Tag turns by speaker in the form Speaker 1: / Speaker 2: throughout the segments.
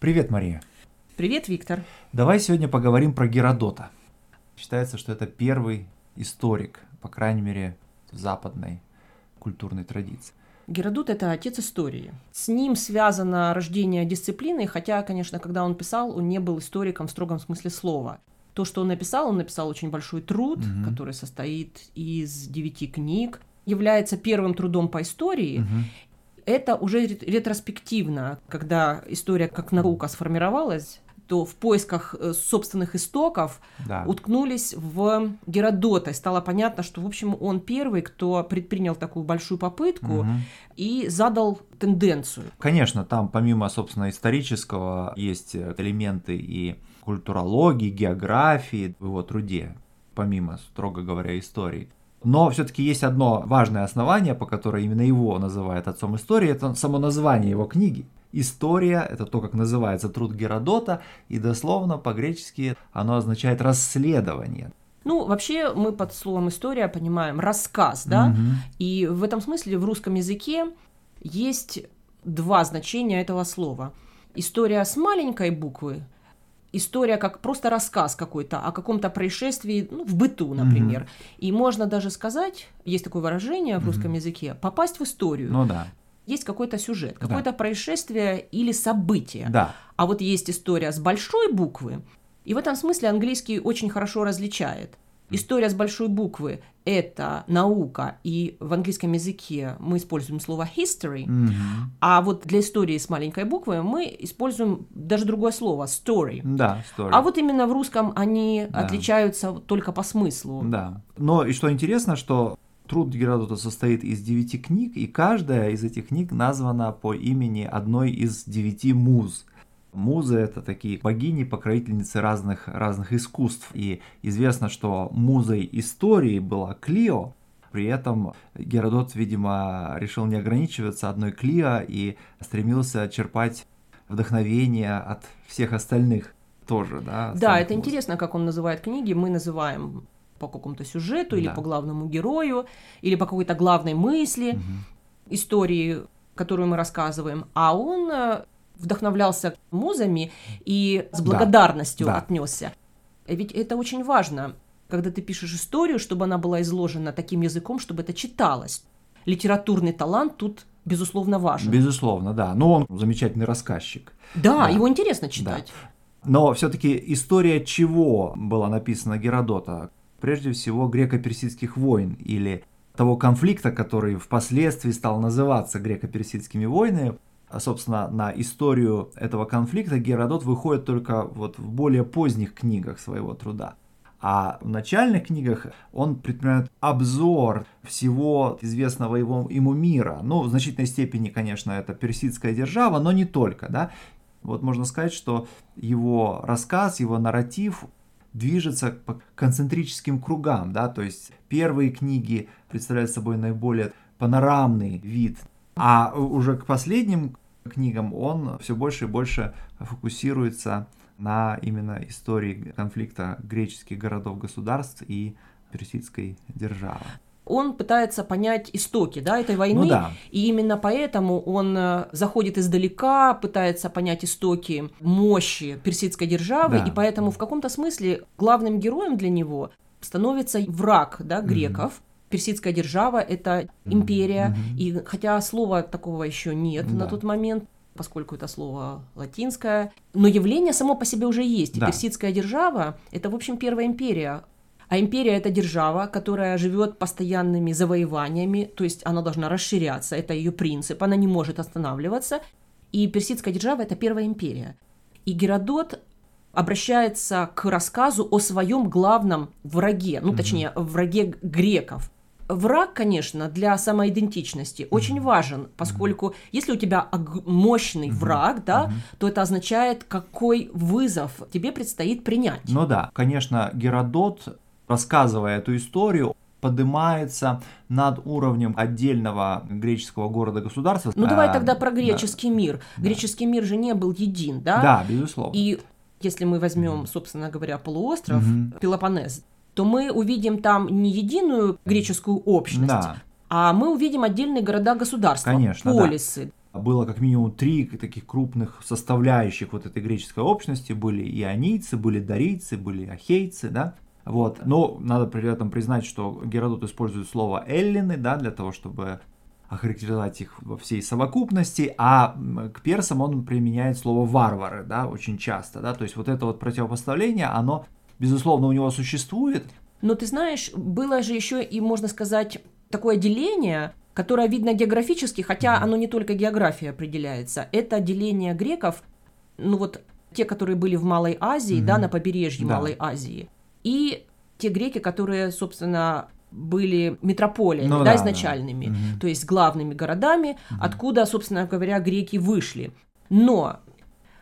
Speaker 1: Привет, Мария.
Speaker 2: Привет, Виктор.
Speaker 1: Давай сегодня поговорим про Геродота. Считается, что это первый историк, по крайней мере, в западной культурной традиции.
Speaker 2: Геродот – это отец истории. С ним связано рождение дисциплины, хотя, конечно, когда он писал, он не был историком в строгом смысле слова. То, что он написал, он написал очень большой труд, угу. который состоит из девяти книг, является первым трудом по истории, угу это уже ретроспективно, когда история как наука сформировалась, то в поисках э, собственных истоков да. уткнулись в Геродота. И стало понятно, что, в общем, он первый, кто предпринял такую большую попытку угу. и задал тенденцию.
Speaker 1: Конечно, там помимо, собственно, исторического есть элементы и культурологии, географии в его труде, помимо, строго говоря, истории. Но все-таки есть одно важное основание, по которой именно его называют отцом истории, это само название его книги. История – это то, как называется труд Геродота, и дословно по-гречески оно означает расследование.
Speaker 2: Ну, вообще мы под словом история понимаем рассказ, да, угу. и в этом смысле в русском языке есть два значения этого слова. История с маленькой буквы – история как просто рассказ какой-то о каком-то происшествии ну, в быту, например. Mm-hmm. И можно даже сказать, есть такое выражение в русском mm-hmm. языке, попасть в историю.
Speaker 1: Ну да.
Speaker 2: Есть какой-то сюжет, какое-то да. происшествие или событие.
Speaker 1: Да.
Speaker 2: А вот есть история с большой буквы, и в этом смысле английский очень хорошо различает. История с большой буквы – это наука, и в английском языке мы используем слово history, mm-hmm. а вот для истории с маленькой буквы мы используем даже другое слово story.
Speaker 1: Да, story.
Speaker 2: А вот именно в русском они да. отличаются только по смыслу.
Speaker 1: Да. Но и что интересно, что Труд Геродота состоит из девяти книг, и каждая из этих книг названа по имени одной из девяти муз – Музы — это такие богини, покровительницы разных, разных искусств. И известно, что музой истории была Клио, при этом Геродот, видимо, решил не ограничиваться одной Клио и стремился черпать вдохновение от всех остальных тоже, да?
Speaker 2: Да, это муз. интересно, как он называет книги. Мы называем по какому-то сюжету или да. по главному герою, или по какой-то главной мысли угу. истории, которую мы рассказываем. А он э, вдохновлялся музами и с благодарностью да, да. отнесся. Ведь это очень важно, когда ты пишешь историю, чтобы она была изложена таким языком, чтобы это читалось. Литературный талант тут безусловно важен.
Speaker 1: Безусловно, да. Но он замечательный рассказчик.
Speaker 2: Да, да. его интересно читать.
Speaker 1: Да. Но все-таки история чего была написана Геродота? Прежде всего греко-персидских войн или того конфликта, который впоследствии стал называться греко-персидскими войнами, собственно, на историю этого конфликта Геродот выходит только вот в более поздних книгах своего труда. А в начальных книгах он предпринимает обзор всего известного его, ему мира. Ну, в значительной степени, конечно, это персидская держава, но не только, да. Вот можно сказать, что его рассказ, его нарратив движется по концентрическим кругам, да, то есть первые книги представляют собой наиболее панорамный вид а уже к последним книгам он все больше и больше фокусируется на именно истории конфликта греческих городов-государств и персидской державы.
Speaker 2: Он пытается понять истоки да, этой войны,
Speaker 1: ну, да.
Speaker 2: и именно поэтому он э, заходит издалека, пытается понять истоки мощи персидской державы, да. и поэтому в каком-то смысле главным героем для него становится враг да, греков, персидская держава, это империя, mm-hmm. и хотя слова такого еще нет да. на тот момент, поскольку это слово латинское, но явление само по себе уже есть. Да. персидская держава – это, в общем, первая империя. А империя – это держава, которая живет постоянными завоеваниями, то есть она должна расширяться, это ее принцип, она не может останавливаться. И персидская держава – это первая империя. И Геродот обращается к рассказу о своем главном враге, ну, точнее, враге греков, Враг, конечно, для самоидентичности очень важен, поскольку если у тебя мощный враг, да, то это означает, какой вызов тебе предстоит принять.
Speaker 1: Ну да, конечно, Геродот, рассказывая эту историю, поднимается над уровнем отдельного греческого города-государства.
Speaker 2: Ну давай а, тогда про греческий да. мир. Греческий да. мир же не был един, да?
Speaker 1: Да, безусловно.
Speaker 2: И если мы возьмем, собственно говоря, полуостров угу. Пелопоннез, то мы увидим там не единую греческую общность, да. а мы увидим отдельные города-государства,
Speaker 1: Конечно,
Speaker 2: полисы.
Speaker 1: Да. было как минимум три таких крупных составляющих вот этой греческой общности. Были ионийцы, были дарийцы, были ахейцы, да. Вот. Но надо при этом признать, что Геродот использует слово эллины, да, для того, чтобы охарактеризовать их во всей совокупности, а к персам он применяет слово варвары, да, очень часто, да, то есть вот это вот противопоставление, оно, безусловно, у него существует.
Speaker 2: Но ты знаешь, было же еще и, можно сказать, такое деление, которое видно географически, хотя оно не только географией определяется, это деление греков, ну вот те, которые были в Малой Азии, mm-hmm. да, на побережье да. Малой Азии, и те греки, которые, собственно, были метрополиями, ну, да, да, изначальными, да. то есть главными городами, угу. откуда, собственно говоря, греки вышли. Но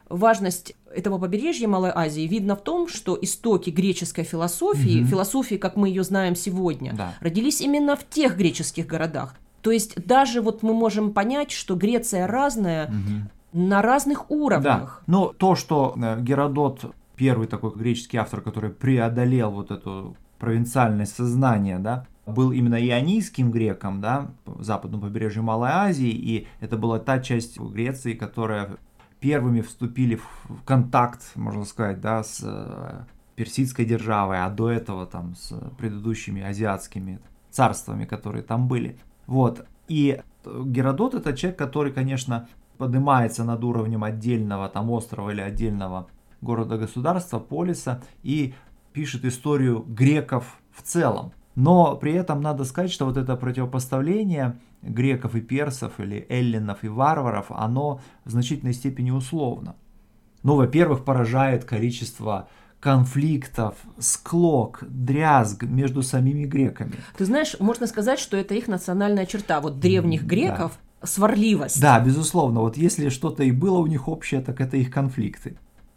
Speaker 2: важность этого побережья Малой Азии видно в том, что истоки греческой философии, угу. философии, как мы ее знаем сегодня, да. родились именно в тех греческих городах. То есть даже вот мы можем понять, что Греция разная угу. на разных уровнях.
Speaker 1: Да. Но то, что э, Геродот первый такой греческий автор, который преодолел вот эту провинциальное сознание, да, был именно ионийским греком, да, западному побережью Малой Азии, и это была та часть Греции, которая первыми вступили в контакт, можно сказать, да, с э, персидской державой, а до этого там с предыдущими азиатскими царствами, которые там были. Вот. И Геродот это человек, который, конечно, поднимается над уровнем отдельного там острова или отдельного города-государства, полиса, и пишет историю греков в целом. Но при этом надо сказать, что вот это противопоставление греков и персов, или эллинов и варваров, оно в значительной степени условно. Ну, во-первых, поражает количество конфликтов, склок, дрязг между самими греками.
Speaker 2: Ты знаешь, можно сказать, что это их национальная черта. Вот древних греков да. сварливость.
Speaker 1: Да, безусловно. Вот если что-то и было у них общее, так это их конфликты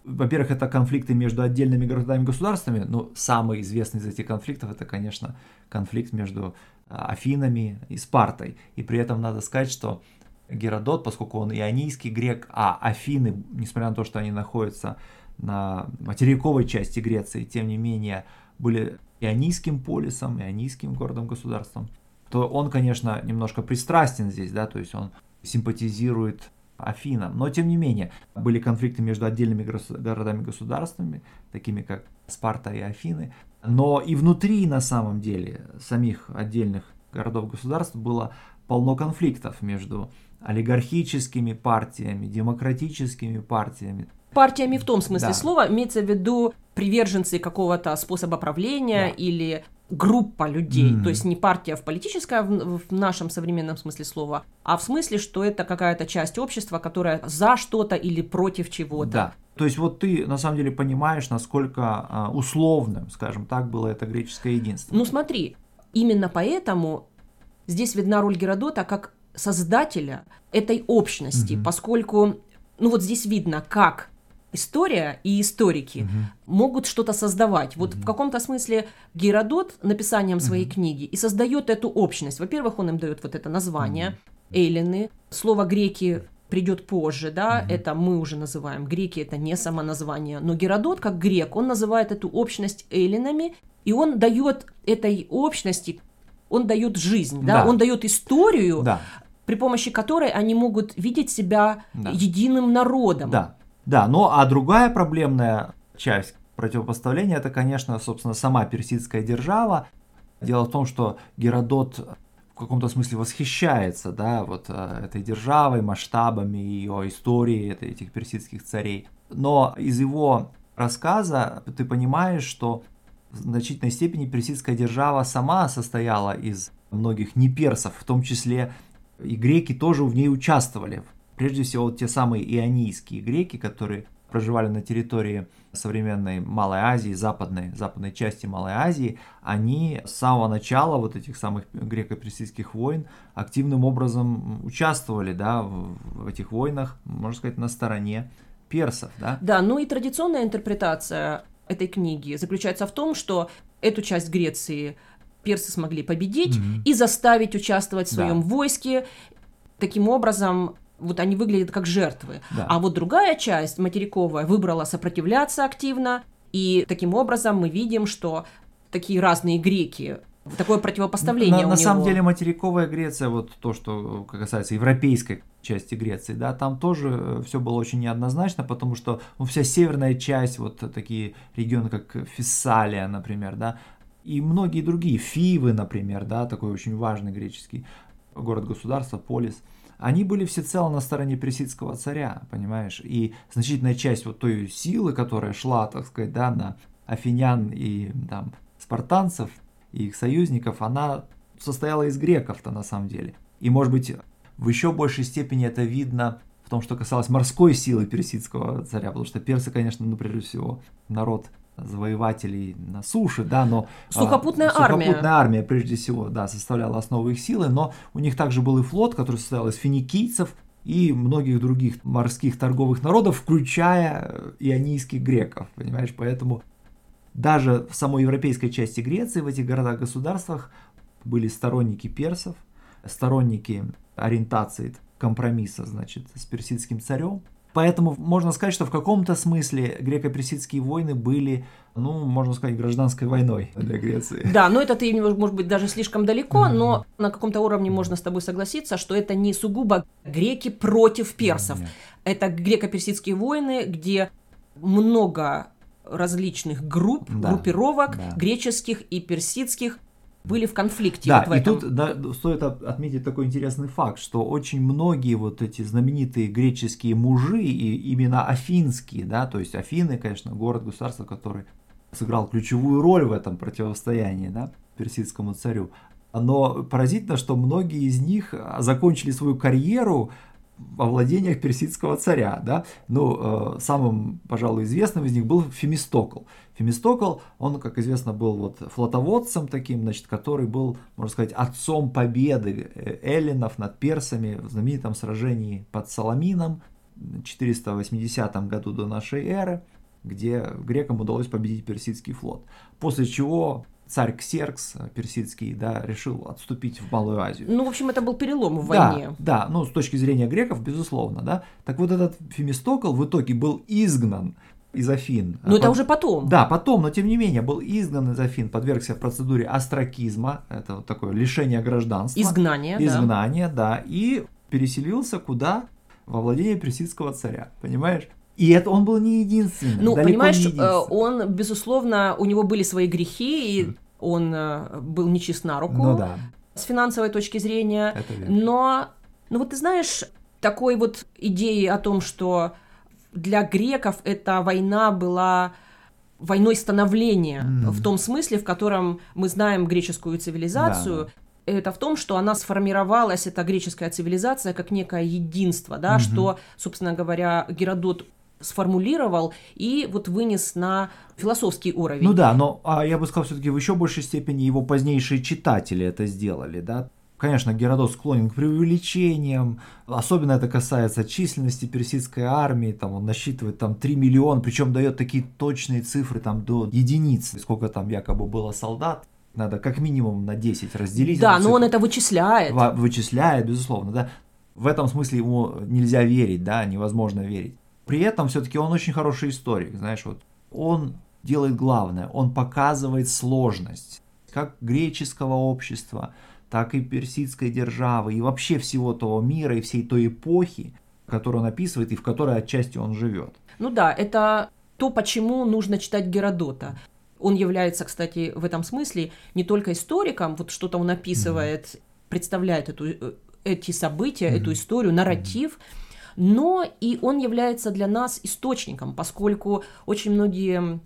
Speaker 1: во-первых, это конфликты между отдельными городами и государствами, но самый известный из этих конфликтов это, конечно, конфликт между а, Афинами и Спартой. И при этом надо сказать, что Геродот, поскольку он ионийский грек, а Афины, несмотря на то, что они находятся на материковой части Греции, тем не менее были ионийским полисом, ионийским городом-государством, то он, конечно, немножко пристрастен здесь, да, то есть он симпатизирует Афинам. Но, тем не менее, были конфликты между отдельными городами-государствами, такими как Спарта и Афины. Но и внутри, на самом деле, самих отдельных городов-государств было полно конфликтов между олигархическими партиями, демократическими партиями.
Speaker 2: Партиями в том смысле да. слова имеется в виду приверженцы какого-то способа правления да. или группа людей, mm. то есть не партия в политическая в, в нашем современном смысле слова, а в смысле, что это какая-то часть общества, которая за что-то или против чего-то.
Speaker 1: Да. То есть вот ты на самом деле понимаешь, насколько а, условным, скажем так, было это греческое единство.
Speaker 2: Ну смотри, именно поэтому здесь видна роль Геродота как создателя этой общности, mm-hmm. поскольку, ну вот здесь видно, как история и историки угу. могут что-то создавать. Вот угу. в каком-то смысле Геродот написанием своей угу. книги и создает эту общность. Во-первых, он им дает вот это название угу. Эллины. Слово греки придет позже, да, угу. это мы уже называем. Греки это не само название, но Геродот как грек, он называет эту общность эллинами, и он дает этой общности, он дает жизнь, да, да он дает историю, да. при помощи которой они могут видеть себя да. единым народом.
Speaker 1: Да. Да, ну а другая проблемная часть противопоставления это, конечно, собственно, сама персидская держава. Дело в том, что Геродот в каком-то смысле восхищается, да, вот э, этой державой, масштабами ее истории, этих персидских царей. Но из его рассказа ты понимаешь, что в значительной степени персидская держава сама состояла из многих неперсов, в том числе и греки тоже в ней участвовали. Прежде всего, вот те самые ионийские греки, которые проживали на территории современной Малой Азии, западной, западной части Малой Азии, они с самого начала вот этих самых греко-персидских войн активным образом участвовали да, в, этих войнах, можно сказать, на стороне персов. Да?
Speaker 2: да, ну и традиционная интерпретация этой книги заключается в том, что эту часть Греции персы смогли победить mm-hmm. и заставить участвовать в своем да. войске. Таким образом, вот они выглядят как жертвы. Да. А вот другая часть, материковая, выбрала сопротивляться активно, и таким образом мы видим, что такие разные греки такое противопоставление
Speaker 1: на, на
Speaker 2: него.
Speaker 1: самом деле материковая Греция, вот то, что касается европейской части Греции, да, там тоже все было очень неоднозначно, потому что ну, вся северная часть, вот такие регионы, как Фессалия, например, да, и многие другие, Фивы, например, да, такой очень важный греческий город-государство, полис, они были всецело на стороне персидского царя, понимаешь, и значительная часть вот той силы, которая шла, так сказать, да, на афинян и там спартанцев и их союзников, она состояла из греков-то на самом деле. И может быть в еще большей степени это видно в том, что касалось морской силы персидского царя, потому что персы, конечно, ну прежде всего народ завоевателей на суше, да, но...
Speaker 2: Сухопутная
Speaker 1: а,
Speaker 2: армия.
Speaker 1: Сухопутная армия, прежде всего, да, составляла основу их силы, но у них также был и флот, который состоял из финикийцев и многих других морских торговых народов, включая ионийских греков, понимаешь, поэтому даже в самой европейской части Греции, в этих городах-государствах, были сторонники персов, сторонники ориентации компромисса, значит, с персидским царем, Поэтому можно сказать, что в каком-то смысле греко-персидские войны были, ну, можно сказать, гражданской войной для Греции.
Speaker 2: Да, но это ты, может быть, даже слишком далеко, mm-hmm. но на каком-то уровне можно с тобой согласиться, что это не сугубо греки против персов. Это греко-персидские войны, где много различных групп, да, группировок да. греческих и персидских, были в конфликте.
Speaker 1: Да,
Speaker 2: вот в
Speaker 1: и
Speaker 2: этом.
Speaker 1: тут да, стоит отметить такой интересный факт, что очень многие вот эти знаменитые греческие мужи, и именно афинские, да, то есть Афины, конечно, город-государство, который сыграл ключевую роль в этом противостоянии, да, персидскому царю. Но поразительно, что многие из них закончили свою карьеру во владениях персидского царя. Да? Ну, э, самым, пожалуй, известным из них был Фемистокл. Фемистокл, он, как известно, был вот флотоводцем таким, значит, который был, можно сказать, отцом победы э, эллинов над персами в знаменитом сражении под Саламином в 480 году до нашей эры, где грекам удалось победить персидский флот. После чего царь Ксеркс персидский, да, решил отступить в Малую Азию.
Speaker 2: Ну, в общем, это был перелом в войне.
Speaker 1: Да, да, ну, с точки зрения греков, безусловно, да. Так вот этот Фемистокл в итоге был изгнан из Афин.
Speaker 2: Но а это под... уже потом.
Speaker 1: Да, потом, но тем не менее был изгнан из Афин, подвергся процедуре астракизма, это вот такое лишение гражданства.
Speaker 2: Изгнание,
Speaker 1: Изгнание, да. да, и переселился куда? Во владение персидского царя, понимаешь? И это он был не единственный.
Speaker 2: Ну, понимаешь, э, он, безусловно, у него были свои грехи, и он э, был нечист на руку
Speaker 1: ну, да.
Speaker 2: с финансовой точки зрения.
Speaker 1: Это
Speaker 2: Но, ну вот ты знаешь, такой вот идеи о том, что для греков эта война была войной становления, mm. в том смысле, в котором мы знаем греческую цивилизацию, да это в том, что она сформировалась, эта греческая цивилизация, как некое единство, да, mm-hmm. что, собственно говоря, Геродот сформулировал и вот вынес на философский уровень.
Speaker 1: Ну да, но а я бы сказал, все-таки в еще большей степени его позднейшие читатели это сделали, да. Конечно, Геродот склонен к преувеличениям, особенно это касается численности персидской армии, там он насчитывает там 3 миллиона, причем дает такие точные цифры там до единиц, сколько там якобы было солдат, надо как минимум на 10 разделить.
Speaker 2: Да, но он это вычисляет.
Speaker 1: Вычисляет, безусловно, да. В этом смысле ему нельзя верить, да, невозможно верить. При этом все-таки он очень хороший историк, знаешь, вот он делает главное, он показывает сложность как греческого общества, так и персидской державы, и вообще всего того мира и всей той эпохи, которую он описывает и в которой отчасти он живет.
Speaker 2: Ну да, это то, почему нужно читать Геродота. Он является, кстати, в этом смысле не только историком, вот что-то он описывает, mm-hmm. представляет эту, э, эти события, mm-hmm. эту историю, нарратив, mm-hmm но и он является для нас источником, поскольку очень многие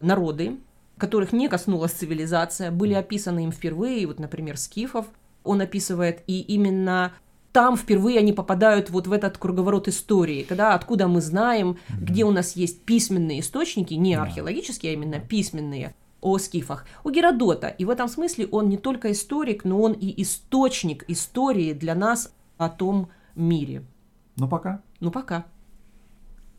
Speaker 2: народы, которых не коснулась цивилизация, были описаны им впервые, вот, например, скифов он описывает, и именно там впервые они попадают вот в этот круговорот истории, когда откуда мы знаем, mm-hmm. где у нас есть письменные источники, не археологические, а именно письменные, о скифах, у Геродота. И в этом смысле он не только историк, но он и источник истории для нас о том мире.
Speaker 1: Ну пока.
Speaker 2: Ну пока.